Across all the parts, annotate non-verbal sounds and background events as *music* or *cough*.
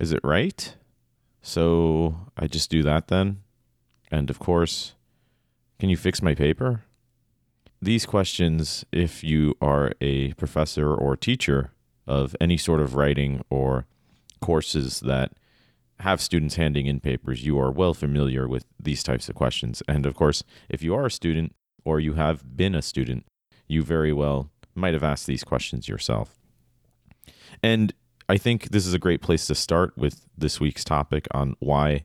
Is it right? So I just do that then. And of course, can you fix my paper? These questions, if you are a professor or teacher of any sort of writing or courses that have students handing in papers, you are well familiar with these types of questions. And of course, if you are a student or you have been a student, you very well might have asked these questions yourself. And I think this is a great place to start with this week's topic on why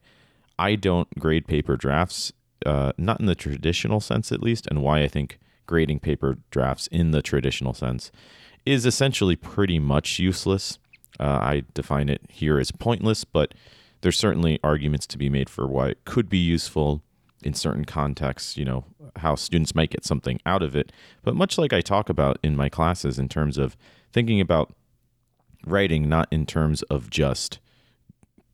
I don't grade paper drafts, uh, not in the traditional sense at least, and why I think grading paper drafts in the traditional sense is essentially pretty much useless. Uh, I define it here as pointless, but there's certainly arguments to be made for why it could be useful in certain contexts, you know, how students might get something out of it. But much like I talk about in my classes in terms of thinking about writing not in terms of just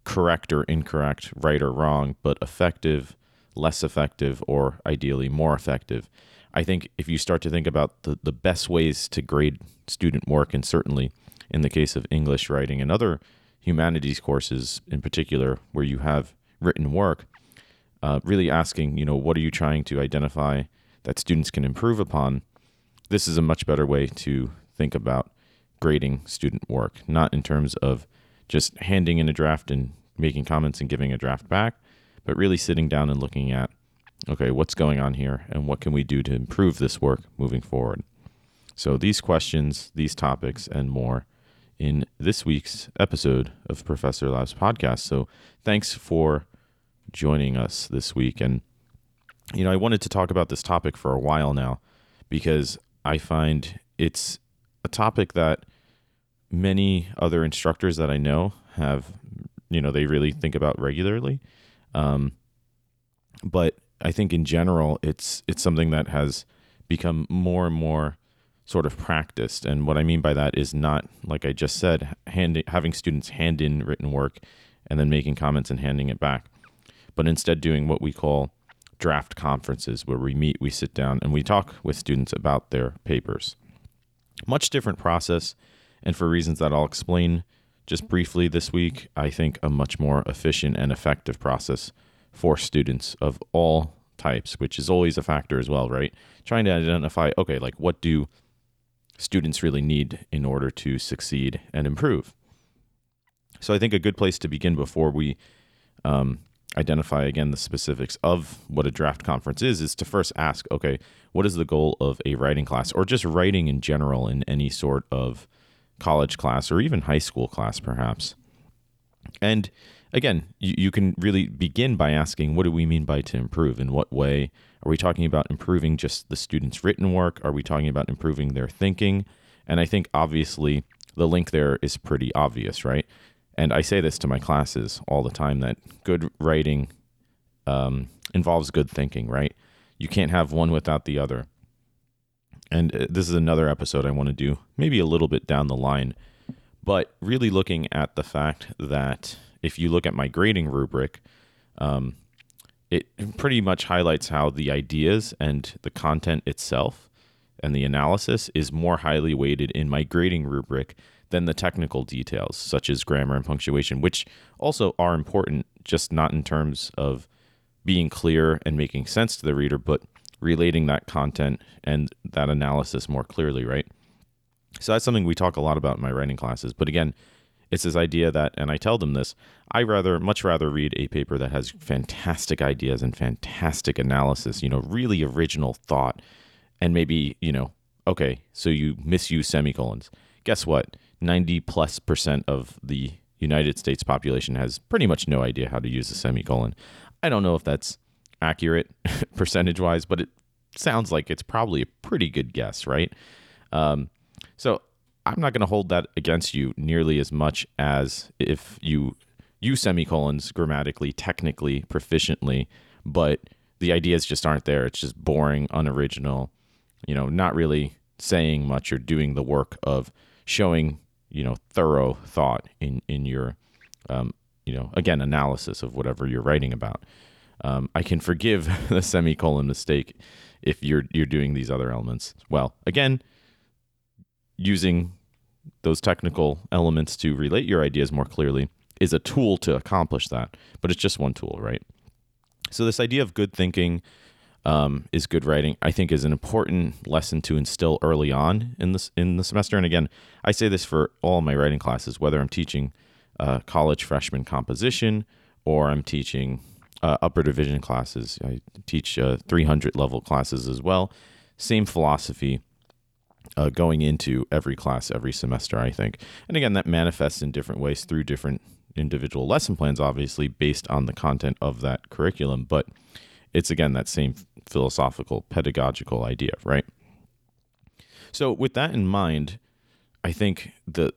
correct or incorrect, right or wrong, but effective, less effective, or ideally more effective. I think if you start to think about the, the best ways to grade student work, and certainly in the case of English writing and other humanities courses in particular, where you have written work, uh, really asking, you know, what are you trying to identify that students can improve upon? This is a much better way to think about grading student work, not in terms of just handing in a draft and making comments and giving a draft back, but really sitting down and looking at, okay, what's going on here and what can we do to improve this work moving forward? So, these questions, these topics, and more in this week's episode of Professor Labs podcast. So, thanks for joining us this week. And, you know, I wanted to talk about this topic for a while now because I find it's a topic that many other instructors that I know have, you know, they really think about regularly. Um, but I think in general, it's it's something that has become more and more sort of practiced. And what I mean by that is not like I just said, hand, having students hand in written work and then making comments and handing it back, but instead doing what we call draft conferences, where we meet, we sit down, and we talk with students about their papers. Much different process, and for reasons that I'll explain just briefly this week, I think a much more efficient and effective process for students of all types, which is always a factor as well, right? Trying to identify, okay, like what do students really need in order to succeed and improve? So I think a good place to begin before we um, identify again the specifics of what a draft conference is is to first ask okay what is the goal of a writing class or just writing in general in any sort of college class or even high school class perhaps. And again you, you can really begin by asking what do we mean by to improve? In what way? Are we talking about improving just the students written work? Are we talking about improving their thinking? And i think obviously the link there is pretty obvious right? And I say this to my classes all the time that good writing um, involves good thinking, right? You can't have one without the other. And uh, this is another episode I want to do, maybe a little bit down the line, but really looking at the fact that if you look at my grading rubric, um, it pretty much highlights how the ideas and the content itself and the analysis is more highly weighted in my grading rubric than the technical details, such as grammar and punctuation, which also are important, just not in terms of being clear and making sense to the reader, but relating that content and that analysis more clearly, right? So that's something we talk a lot about in my writing classes. But again, it's this idea that, and I tell them this, I rather, much rather read a paper that has fantastic ideas and fantastic analysis, you know, really original thought, and maybe, you know, okay, so you misuse semicolons. Guess what? 90 plus percent of the United States population has pretty much no idea how to use a semicolon. I don't know if that's accurate *laughs* percentage wise, but it sounds like it's probably a pretty good guess, right? Um, so I'm not going to hold that against you nearly as much as if you use semicolons grammatically, technically, proficiently, but the ideas just aren't there. It's just boring, unoriginal, you know, not really saying much or doing the work of showing you know thorough thought in in your um, you know again analysis of whatever you're writing about. Um, I can forgive *laughs* the semicolon mistake if you're you're doing these other elements. Well, again, using those technical elements to relate your ideas more clearly is a tool to accomplish that, but it's just one tool, right? So this idea of good thinking um, is good writing. I think is an important lesson to instill early on in this in the semester. And again, I say this for all my writing classes, whether I'm teaching uh, college freshman composition or I'm teaching uh, upper division classes. I teach uh, 300 level classes as well. Same philosophy uh, going into every class every semester, I think. And again, that manifests in different ways through different individual lesson plans, obviously based on the content of that curriculum. But it's again that same philosophical, pedagogical idea, right? So, with that in mind, I think the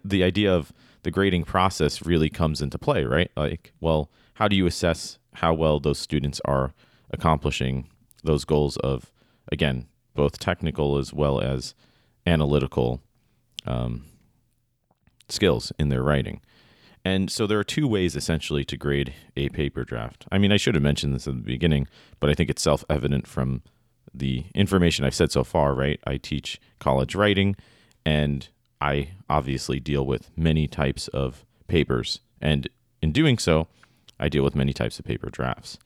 *laughs* the idea of the grading process really comes into play, right? Like, well, how do you assess how well those students are accomplishing those goals of, again, both technical as well as analytical um, skills in their writing? And so there are two ways essentially to grade a paper draft. I mean, I should have mentioned this at the beginning, but I think it's self evident from the information I've said so far, right? I teach college writing and I obviously deal with many types of papers. And in doing so, I deal with many types of paper drafts.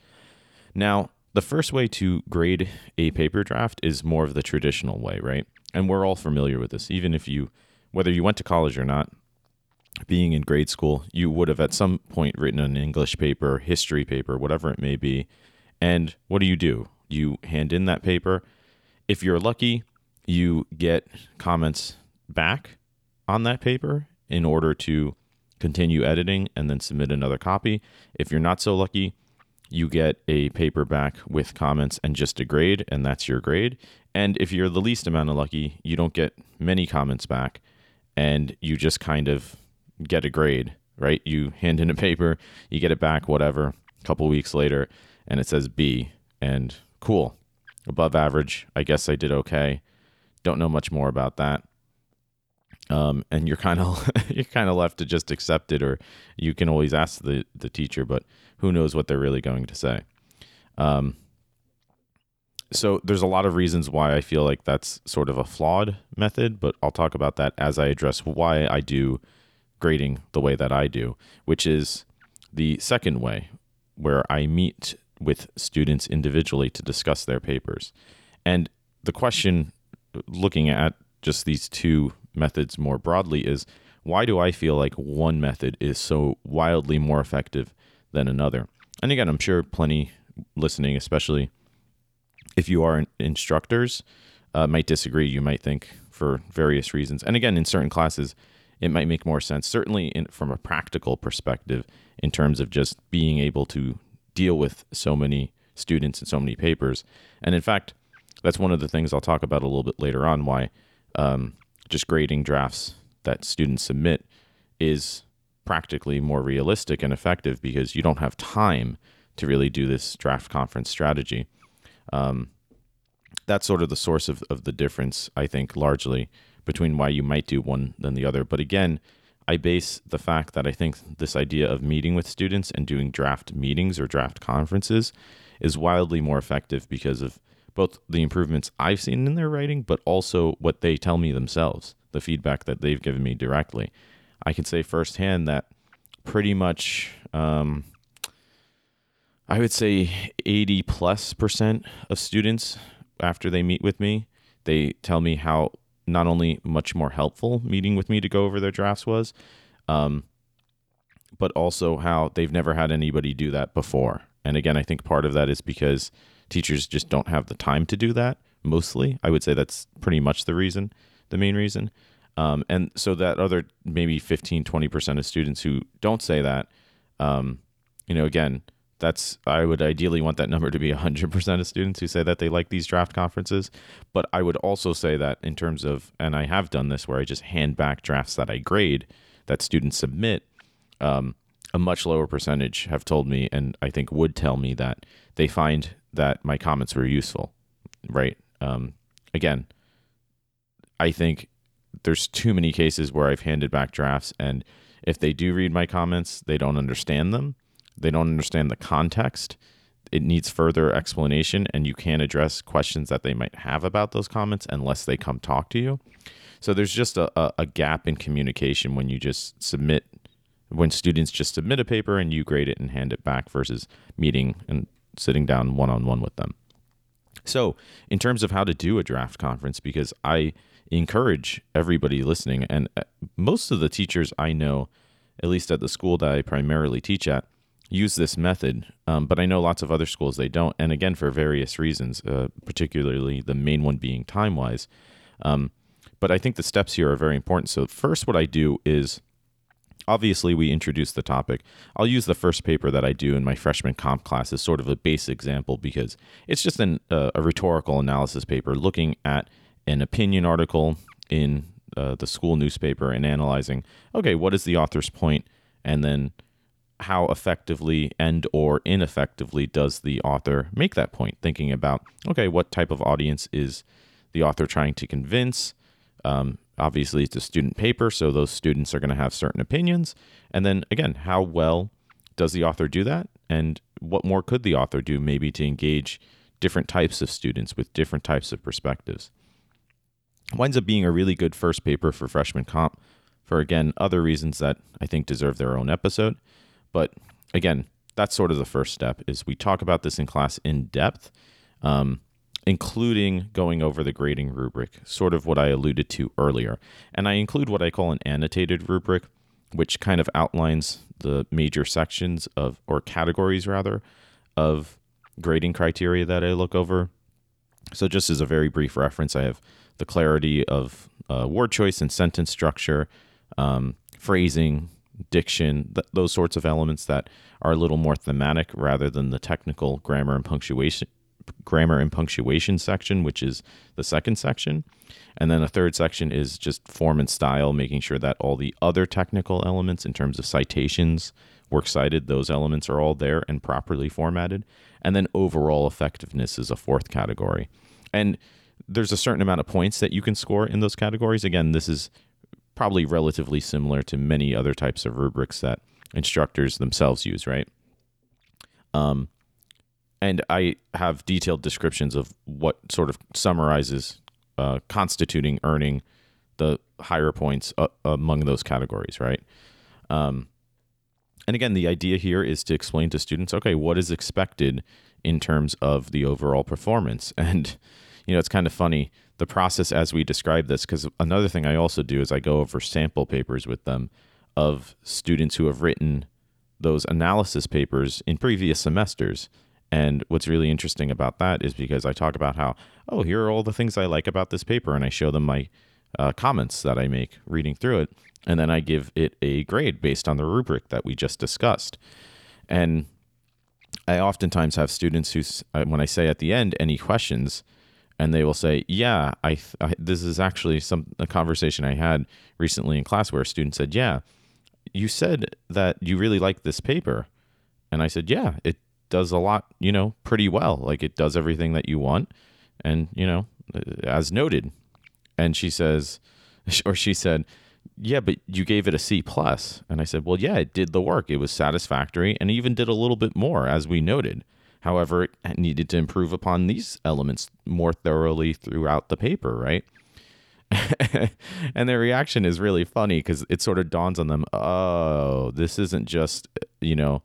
Now, the first way to grade a paper draft is more of the traditional way, right? And we're all familiar with this. Even if you, whether you went to college or not, being in grade school, you would have at some point written an English paper, history paper, whatever it may be. And what do you do? You hand in that paper. If you're lucky, you get comments back on that paper in order to continue editing and then submit another copy. If you're not so lucky, you get a paper back with comments and just a grade, and that's your grade. And if you're the least amount of lucky, you don't get many comments back and you just kind of get a grade, right? You hand in a paper, you get it back, whatever, a couple weeks later, and it says B. And cool, above average. I guess I did okay. Don't know much more about that. Um, and you're kind of *laughs* you're kind of left to just accept it, or you can always ask the the teacher, but who knows what they're really going to say. Um, so there's a lot of reasons why I feel like that's sort of a flawed method, but I'll talk about that as I address why I do grading the way that I do, which is the second way, where I meet with students individually to discuss their papers. And the question, looking at just these two methods more broadly, is why do I feel like one method is so wildly more effective than another? And again, I'm sure plenty listening, especially if you are instructors, uh, might disagree. You might think for various reasons. And again, in certain classes, it might make more sense, certainly in, from a practical perspective, in terms of just being able to deal with so many students and so many papers. And in fact, that's one of the things I'll talk about a little bit later on why um, just grading drafts that students submit is practically more realistic and effective because you don't have time to really do this draft conference strategy. Um, that's sort of the source of, of the difference, I think, largely between why you might do one than the other. But again, I base the fact that I think this idea of meeting with students and doing draft meetings or draft conferences is wildly more effective because of both the improvements I've seen in their writing, but also what they tell me themselves, the feedback that they've given me directly. I can say firsthand that pretty much, um, I would say 80 plus percent of students, after they meet with me, they tell me how not only much more helpful meeting with me to go over their drafts was, um, but also how they've never had anybody do that before. And again, I think part of that is because teachers just don't have the time to do that. Mostly, I would say that's pretty much the reason, the main reason. Um, and so that other maybe 15, 20% of students who don't say that, um, you know, again, that's I would ideally want that number to be 100% of students who say that they like these draft conferences, but I would also say that in terms of and I have done this where I just hand back drafts that I grade that students submit um, a much lower percentage have told me and I think would tell me that they find that my comments were useful, right? Um, again, I think there's too many cases where I've handed back drafts and if they do read my comments, they don't understand them they don't understand the context. It needs further explanation, and you can't address questions that they might have about those comments unless they come talk to you. So there's just a, a, a gap in communication when you just submit when students just submit a paper and you grade it and hand it back versus meeting and sitting down one on one with them. So, in terms of how to do a draft conference, because I encourage everybody listening, and uh, most of the teachers I know, at least at the school that I primarily teach at, use this method. Um, but I know lots of other schools they don't, and again for various reasons, uh, particularly the main one being time wise. Um, but I think the steps here are very important. So first, what I do is obviously we introduce the topic. I'll use the first paper that I do in my freshman comp class as sort of a base example because it's just an, uh, a rhetorical analysis paper looking at an opinion article in uh, the school newspaper and analyzing okay what is the author's point? And then how effectively and or ineffectively does the author make that point? Thinking about okay what type of audience is the author trying to convince? Um, obviously it's a student paper so those students are going to have certain opinions. And then again how well does the author do that? And what more could the author do maybe to engage different types of students with different types of perspectives? Winds up being a really good first paper for freshman comp for again other reasons that i think deserve their own episode. But again, that's sort of the first step is we talk about this in class in depth, um, including going over the grading rubric, sort of what I alluded to earlier. And I include what I call an annotated rubric, which kind of outlines the major sections of, or categories rather, of grading criteria that I look over. So, just as a very brief reference, I have the clarity of uh, word choice and sentence structure, um, phrasing, diction, th- those sorts of elements that are a little more thematic rather than the technical grammar and punctuation grammar and punctuation section, which is the second section. And then a third section is just form and style, making sure that all the other technical elements in terms of citations, works cited, those elements are all there and properly formatted. And then overall effectiveness is a fourth category. And there's a certain amount of points that you can score in those categories. Again, this is probably relatively similar to many other types of rubrics that instructors themselves use, right? Um, and I have detailed descriptions of what sort of summarizes uh, constituting earning the higher points uh, among those categories, right? Um, and again, the idea here is to explain to students, okay, what is expected in terms of the overall performance, *laughs* and you know, it's kind of funny the process as we describe this because another thing I also do is I go over sample papers with them of students who have written those analysis papers in previous semesters. And what's really interesting about that is because I talk about how, oh, here are all the things I like about this paper, and I show them my uh, comments that I make reading through it, and then I give it a grade based on the rubric that we just discussed. And I oftentimes have students who, uh, when I say at the end, any questions, and they will say, "Yeah, I, I, this is actually some a conversation I had recently in class where a student said, "Yeah, you said that you really like this paper." And I said, "Yeah, it does a lot, you know, pretty well. Like it does everything that you want." And, you know, uh, as noted. And she says *laughs* or she said, "Yeah, but you gave it a C plus." And I said, "Well, yeah, it did the work. It was satisfactory and even did a little bit more as we noted." However, it needed to improve upon these elements more thoroughly throughout the paper, right? *laughs* and their reaction is really funny because it sort of dawns on them oh, this isn't just, uh, you know,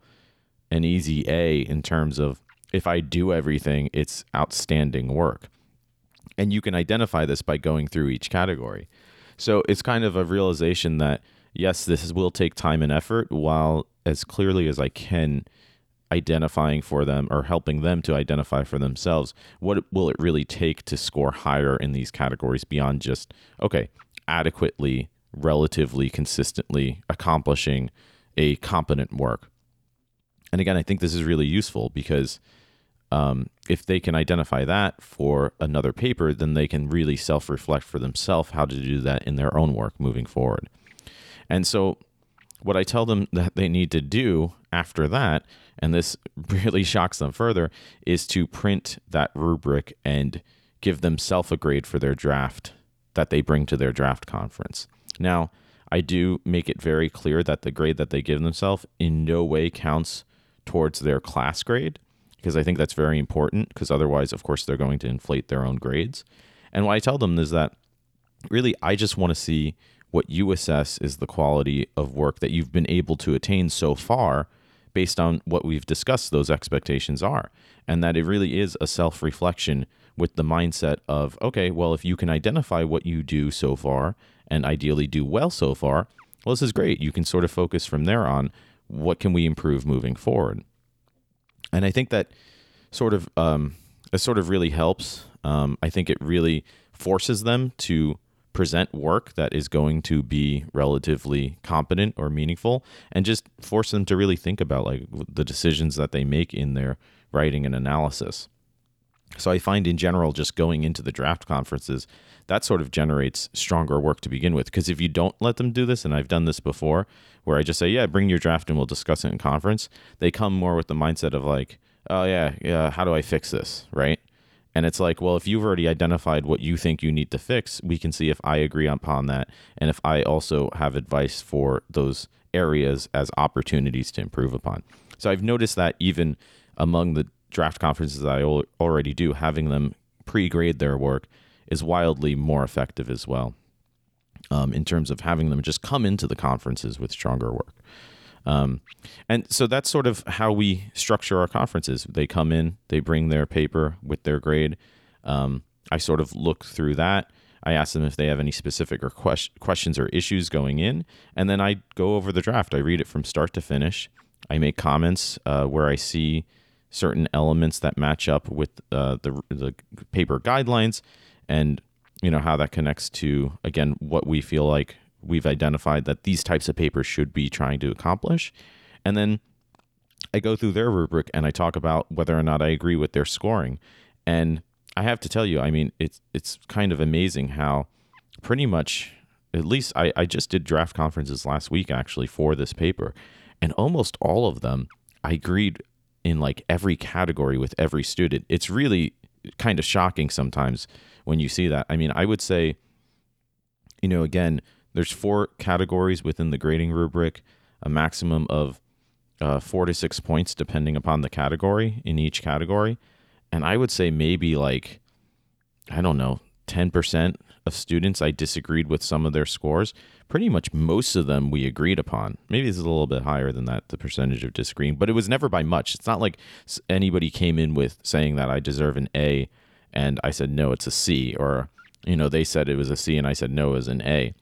an easy A in terms of if I do everything, it's outstanding work. And you can identify this by going through each category. So it's kind of a realization that, yes, this will take time and effort, while as clearly as I can identifying for them or helping them to identify for themselves what will it really take to score higher in these categories beyond just okay adequately relatively consistently accomplishing a competent work and again i think this is really useful because um, if they can identify that for another paper then they can really self-reflect for themselves how to do that in their own work moving forward and so what i tell them that they need to do after that and this *laughs* really shocks them further, is to print that rubric and give themselves a grade for their draft that they bring to their draft conference. Now, I do make it very clear that the grade that they give themselves in no way counts towards their class grade because I think that's very important because otherwise, of course, they're going to inflate their own grades. And what I tell them is that really, I just want to see what you assess is the quality of work that you've been able to attain so far based on what we've discussed those expectations are. And that it really is a self-reflection with the mindset of okay well if you can identify what you do so far and ideally do well so far well this is great. You can sort of focus from there on what can we improve moving forward? And i think that sort of um, it sort of really helps. Um, i think it really forces them to present work that is going to be relatively competent or meaningful and just force them to really think about like the decisions that they make in their writing and analysis. So i find in general just going into the draft conferences that sort of generates stronger work to begin with. Because if you don't let them do this and i've done this before where i just say yeah bring your draft and we'll discuss it in conference they come more with the mindset of like oh yeah yeah how do i fix this? Right? And it's like, well, if you've already identified what you think you need to fix, we can see if I agree upon that and if I also have advice for those areas as opportunities to improve upon. So I've noticed that even among the draft conferences I already do, having them pre grade their work is wildly more effective as well um, in terms of having them just come into the conferences with stronger work. Um, and so that's sort of how we structure our conferences. They come in, they bring their paper with their grade. Um, I sort of look through that. I ask them if they have any specific or quest- questions or issues going in, and then I go over the draft. I read it from start to finish. I make comments uh, where I see certain elements that match up with uh, the the paper guidelines, and you know how that connects to again what we feel like we've identified that these types of papers should be trying to accomplish. And then I go through their rubric and I talk about whether or not I agree with their scoring. And I have to tell you, I mean, it's it's kind of amazing how pretty much at least I, I just did draft conferences last week actually for this paper. And almost all of them I agreed in like every category with every student. It's really kind of shocking sometimes when you see that. I mean, I would say, you know, again, there's four categories within the grading rubric, a maximum of uh, four to six points depending upon the category in each category. And I would say maybe like, I don't know, 10% of students I disagreed with some of their scores. Pretty much most of them we agreed upon. Maybe it's a little bit higher than that, the percentage of disagreeing, but it was never by much. It's not like anybody came in with saying that I deserve an A and I said, no, it's a C, or, you know, they said it was a C and I said, no, it was an A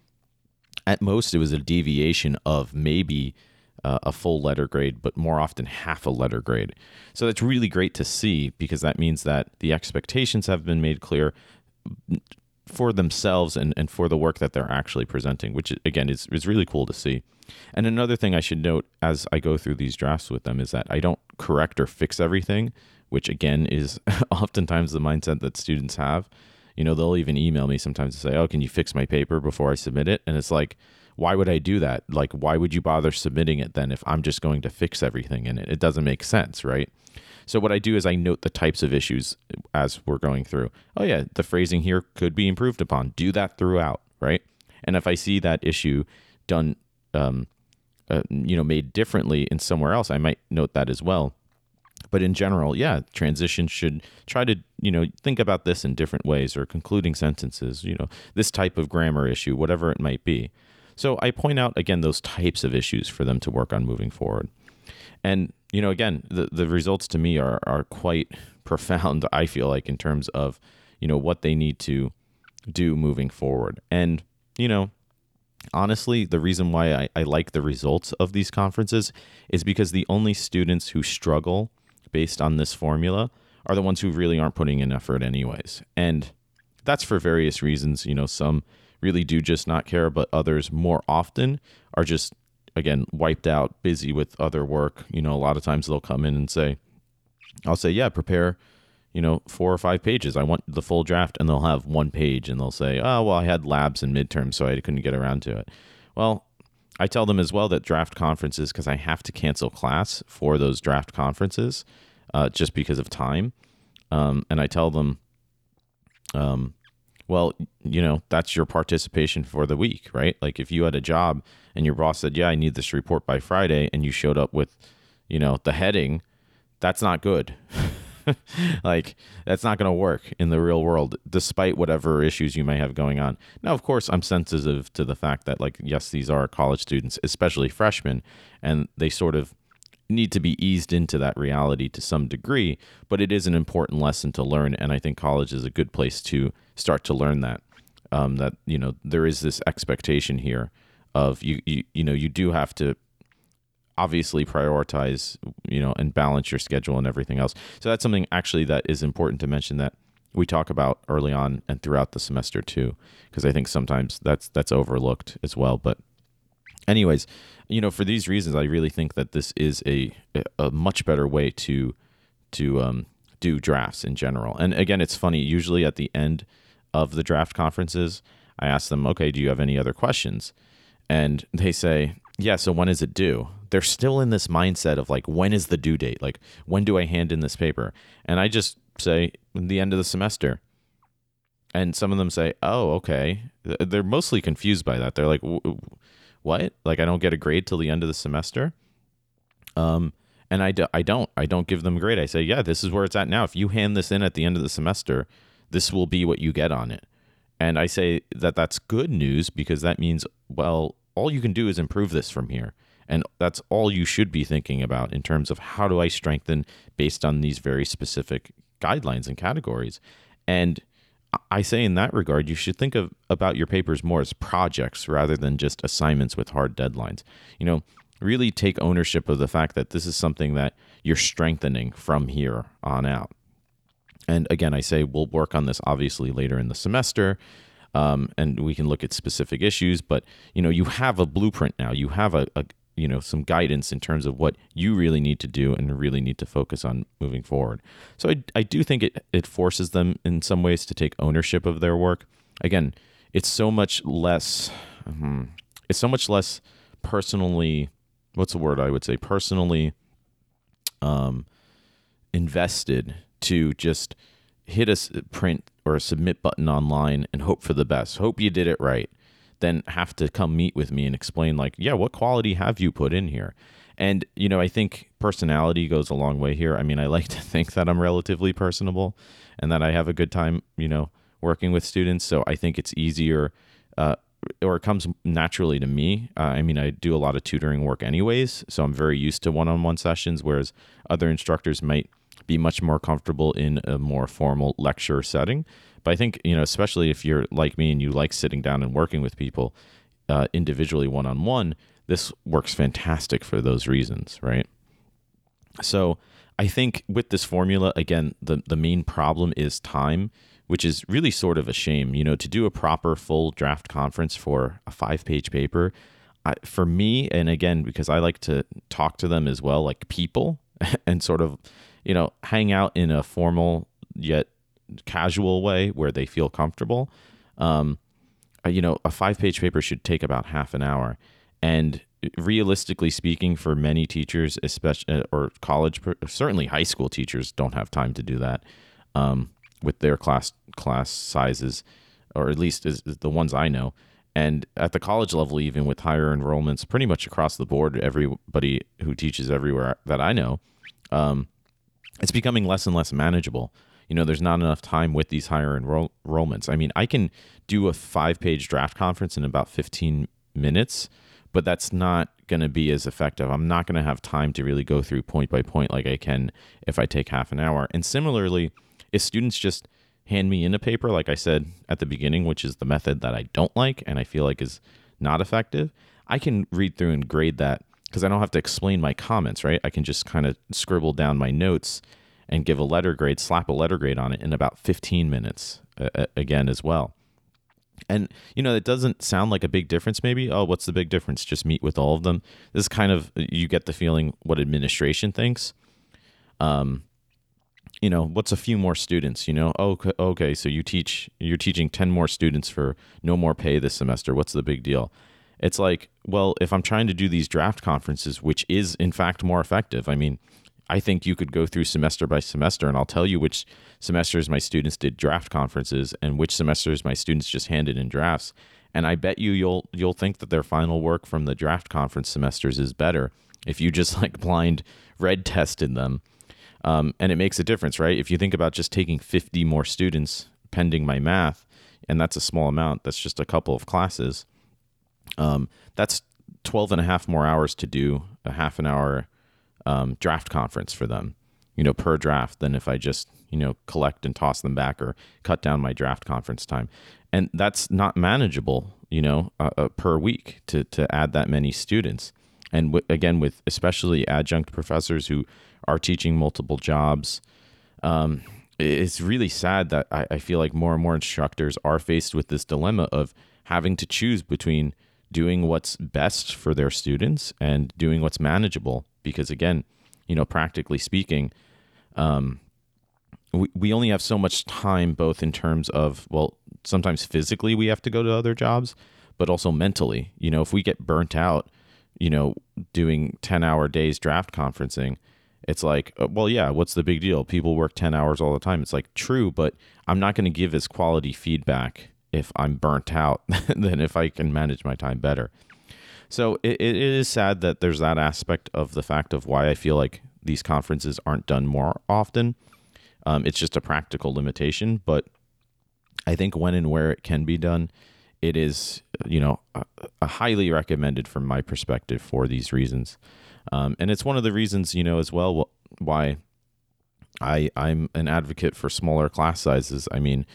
at most it was a deviation of maybe uh, a full letter grade, but more often half a letter grade. So that's really great to see because that means that the expectations have been made clear for themselves and, and for the work that they're actually presenting, which again is, is really cool to see. And another thing I should note as I go through these drafts with them is that I don't correct or fix everything, which again is *laughs* oftentimes the mindset that students have you know, they'll even email me sometimes to say, "Oh, can you fix my paper before I submit it?" And it's like, why would I do that? Like, why would you bother submitting it then if I'm just going to fix everything in it? It doesn't make sense, right? So what I do is I note the types of issues as we're going through. Oh yeah, the phrasing here could be improved upon. Do that throughout, right? And if I see that issue done, um, uh, you know, made differently in somewhere else, I might note that as well but in general, yeah, transitions should try to, you know, think about this in different ways or concluding sentences, you know, this type of grammar issue, whatever it might be. So I point out again those types of issues for them to work on moving forward. And, you know, again, the, the results to me are, are quite *laughs* profound, I feel like, in terms of, you know, what they need to do moving forward. And, you know, honestly, the reason why I, I like the results of these conferences is because the only students who struggle based on this formula are the ones who really aren't putting in effort anyways. And that's for various reasons. You know, some really do just not care, but others more often are just, again, wiped out, busy with other work. You know, a lot of times they'll come in and say, I'll say, yeah, prepare, you know, four or five pages. I want the full draft. And they'll have one page and they'll say, oh, well, I had labs and midterms, so I couldn't get around to it. Well, I tell them as well that draft conferences, because I have to cancel class for those draft conferences uh, just because of time. Um, and I tell them, um, well, you know, that's your participation for the week, right? Like if you had a job and your boss said, yeah, I need this report by Friday, and you showed up with, you know, the heading, that's not good. *laughs* like that's not going to work in the real world despite whatever issues you may have going on. Now, of course, I'm sensitive to the fact that like yes, these are college students, especially freshmen, and they sort of need to be eased into that reality to some degree, but it is an important lesson to learn and I think college is a good place to start to learn that um, that you know there is this expectation here of you, you you know you do have to obviously prioritize you know and balance your schedule and everything else. So that's something actually that is important to mention that we talk about early on and throughout the semester too because i think sometimes that's that's overlooked as well. But anyways you know for these reasons i really think that this is a a much better way to to um, do drafts in general. And again it's funny usually at the end of the draft conferences i ask them okay do you have any other questions? And they say yeah so when is it due? They're still in this mindset of like when is the due date? Like when do i hand in this paper? And i just say the end of the semester. And some of them say oh okay. They're mostly confused by that. They're like what? Like i don't get a grade till the end of the semester? Um and I, do, I don't i don't give them a grade. I say yeah this is where it's at now. If you hand this in at the end of the semester this will be what you get on it and i say that that's good news because that means well all you can do is improve this from here and that's all you should be thinking about in terms of how do I strengthen based on these very specific guidelines and categories. And I say in that regard, you should think of about your papers more as projects rather than just assignments with hard deadlines. You know, really take ownership of the fact that this is something that you're strengthening from here on out. And again, I say we'll work on this obviously later in the semester. Um, and we can look at specific issues, but you know, you have a blueprint now. You have a, a, you know some guidance in terms of what you really need to do and really need to focus on moving forward so i, I do think it, it forces them in some ways to take ownership of their work again it's so much less hmm, it's so much less personally what's the word i would say personally um, invested to just hit a print or a submit button online and hope for the best. Hope you did it right. Then have to come meet with me and explain like yeah what quality have you put in here? And you know i think personality goes a long way here. I mean i *laughs* like to think that i'm relatively personable and that i have a good time you know working with students. So i think it's easier uh, or it comes naturally to me. Uh, i mean i do a lot of tutoring work anyways so i'm very used to one-on-one sessions whereas other instructors might be much more comfortable in a more formal lecture setting but I think, you know, especially if you're like me and you like sitting down and working with people uh, individually one on one, this works fantastic for those reasons, right? So I think with this formula, again, the, the main problem is time, which is really sort of a shame. You know, to do a proper full draft conference for a five page paper, I, for me, and again, because I like to talk to them as well, like people, *laughs* and sort of, you know, hang out in a formal yet casual way where they feel comfortable. Um, uh, you know, a five page paper should take about half an hour. And realistically speaking, for many teachers, especially uh, or college, certainly high school teachers, don't have time to do that um, with their class class sizes, or at least is the ones I know. And at the college level, even with higher enrollments, pretty much across the board, everybody who teaches everywhere that I know, um, it's becoming less and less manageable you know, there's not enough time with these higher enroll- enrollments. I mean, I can do a five page draft conference in about 15 minutes, but that's not going to be as effective. I'm not going to have time to really go through point by point like I can if I take half an hour. And similarly, if students just hand me in a paper, like I said at the beginning, which is the method that I don't like and I feel like is not effective, I can read through and grade that because I don't have to explain my comments, right? I can just kind of scribble down my notes and give a letter grade, slap a letter grade on it in about 15 minutes uh, again as well. And you know, it doesn't sound like a big difference maybe. Oh, what's the big difference? Just meet with all of them. This is kind of you get the feeling what administration thinks. Um you know, what's a few more students, you know? Oh, okay, so you teach you're teaching 10 more students for no more pay this semester. What's the big deal? It's like, well, if I'm trying to do these draft conferences, which is in fact more effective. I mean, I think you could go through semester by semester, and I'll tell you which semesters my students did draft conferences and which semesters my students just handed in drafts. And I bet you you'll you'll think that their final work from the draft conference semesters is better if you just *laughs* like blind red tested them. Um, and it makes a difference, right? If you think about just taking 50 more students pending my math, and that's a small amount, that's just a couple of classes, um, that's 12 and a half more hours to do a half an hour um, draft conference for them, you know, per draft than if I just, you know, collect and toss them back or cut down my draft conference time. And that's not manageable, you know, uh, uh, per week to, to add that many students. And w- again, with especially adjunct professors who are teaching multiple jobs, um, it's really sad that I, I feel like more and more instructors are faced with this dilemma of having to choose between doing what's best for their students and doing what's manageable. Because again, you know, practically speaking, um, we, we only have so much time, both in terms of, well, sometimes physically we have to go to other jobs, but also mentally. You know, if we get burnt out, you know, doing 10 hour days draft conferencing, it's like, uh, well, yeah, what's the big deal? People work 10 hours all the time. It's like, true, but I'm not going to give as quality feedback if I'm burnt out *laughs* than if I can manage my time better. So it, it is sad that there's that aspect of the fact of why I feel like these conferences aren't done more often. Um, it's just a practical limitation, but I think when and where it can be done, it is you know a, a highly recommended from my perspective for these reasons, um, and it's one of the reasons you know as well why I I'm an advocate for smaller class sizes. I mean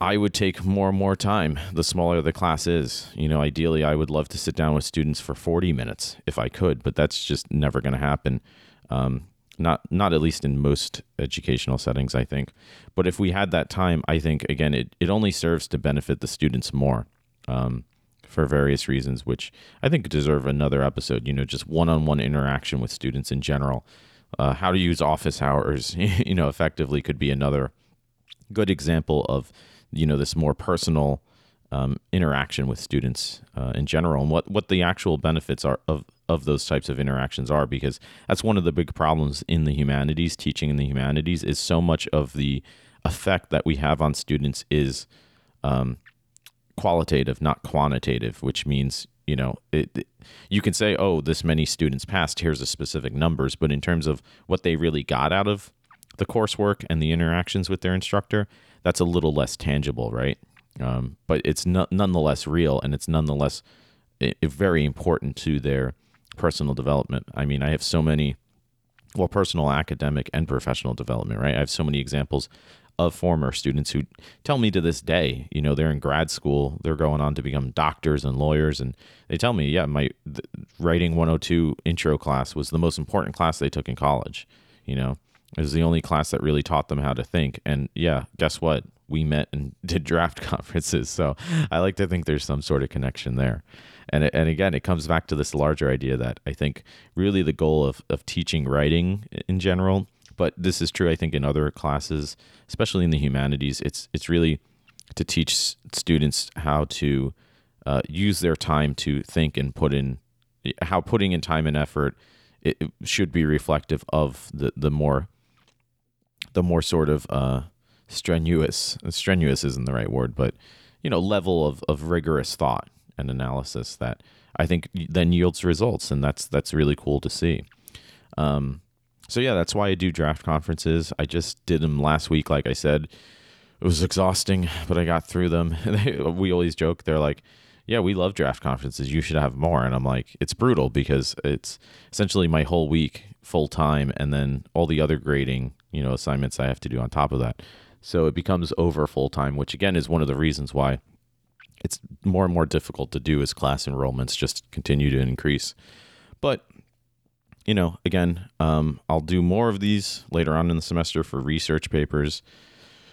I would take more and more time the smaller the class is. You know, ideally, I would love to sit down with students for 40 minutes if I could, but that's just never going to happen. Um, not not at least in most educational settings, I think. But if we had that time, I think again, it it only serves to benefit the students more. Um, for various reasons, which I think deserve another episode. You know, just one-on-one interaction with students in general. Uh, how to use office hours, *laughs* you know, effectively could be another good example of you know this more personal um, interaction with students uh, in general and what what the actual benefits are of of those types of interactions are because that's one of the big problems in the humanities teaching in the humanities is so much of the effect that we have on students is um, qualitative not quantitative which means you know it, it, you can say oh this many students passed here's the specific numbers but in terms of what they really got out of the coursework and the interactions with their instructor that's a little less tangible, right? Um, but it's no, nonetheless real, and it's nonetheless it, it very important to their personal development. I mean, I have so many, well, personal, academic, and professional development, right? I have so many examples of former students who tell me to this day, you know, they're in grad school, they're going on to become doctors and lawyers, and they tell me, yeah, my writing 102 intro class was the most important class they took in college, you know, it was the only class that really taught them how to think. And yeah, guess what? We met and *laughs* did draft conferences. So I like to think there's some sort of connection there. And, and again, it comes back to this larger idea that I think really the goal of, of teaching writing in general, but this is true, I think, in other classes, especially in the humanities, it's, it's really to teach students how to uh, use their time to think and put in how putting in time and effort it, it should be reflective of the, the more the more sort of uh, strenuous strenuous isn't the right word, but you know level of, of rigorous thought and analysis that I think then yields results, and that's that's really cool to see. Um, so yeah, that's why I do draft conferences. I just did them last week, like I said. It was exhausting, but I got through them. *laughs* we always joke they're like, "Yeah, we love draft conferences. You should have more." And I'm like, "It's brutal because it's essentially my whole week full time, and then all the other grading you know assignments I have to do on top of that. So it becomes over full time, which again is one of the reasons why it's more and more difficult to do as class enrollments just continue to increase. But you know, again, um, I'll do more of these later on in the semester for research papers,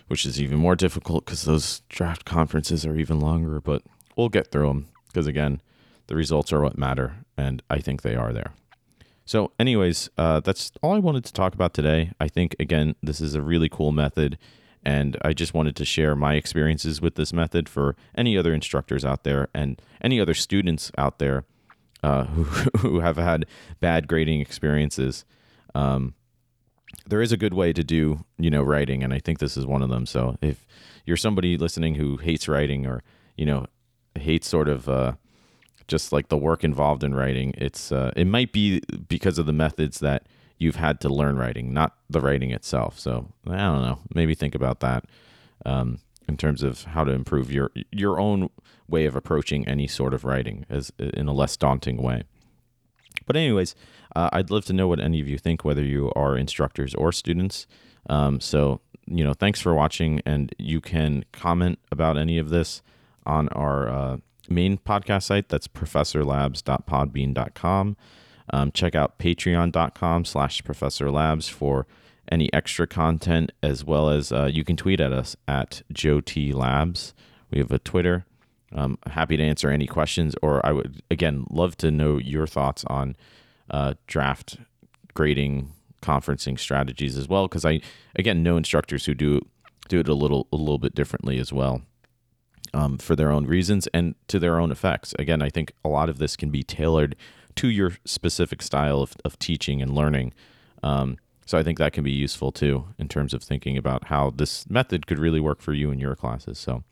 which is even more difficult because those draft conferences are even longer. But we'll get through them because again, the results are what matter, and I think they are there. So, anyways, uh, that's all I wanted to talk about today. I think, again, this is a really cool method, and I just wanted to share my experiences with this method for any other instructors out there and any other students out there uh, *laughs* who, who have had bad grading experiences. Um, there is a good way to do, you know, writing, and I think this is one of them. So, if you're somebody listening who hates writing or, you know, hates sort of, uh, just like the work involved in writing. It's uh, it might be because of the methods that you've had to learn writing, not the writing itself. So I don't know. Maybe think about that um, in terms of how to improve your your own way of approaching any sort of writing as in a less daunting way. But anyways, uh, I'd love to know what any of you think, whether you are instructors or students. Um, so you know, thanks for watching, and you can comment about any of this on our uh, main podcast site. That's professorlabs.podbean.com. Um, check out patreon.com slash professorlabs for any extra content, as well as uh, you can tweet at us at Joe T Labs. We have a Twitter. Um, happy to answer any questions, or I would again love to know your thoughts on uh, draft grading, conferencing strategies as well. Because I again know instructors who do do it a little a little bit differently as well, um, for their own reasons and to their own effects. Again, I think a lot of this can be tailored to your specific style of, of teaching and learning. Um, so I think that can be useful too in terms of thinking about how this method could really work for you in your classes. So,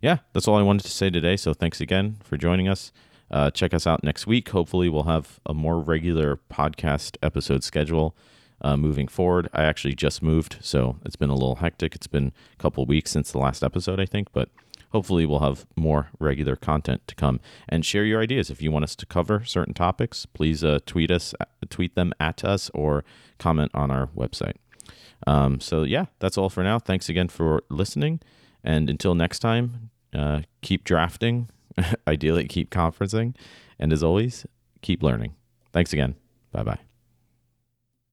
yeah, that's all I wanted to say today. So thanks again for joining us. Uh, check us out next week. Hopefully, we'll have a more regular podcast episode schedule uh, moving forward. I actually just moved, so it's been a little hectic. It's been a couple weeks since the last episode, I think, but hopefully we'll have more regular content to come. And share your ideas. If you want us to cover certain topics please uh, tweet us tweet them at us or comment on our website. Um, so yeah that's all for now. Thanks again for listening. And until next time uh, keep drafting *laughs* ideally keep conferencing. And as always keep learning. Thanks again. Bye bye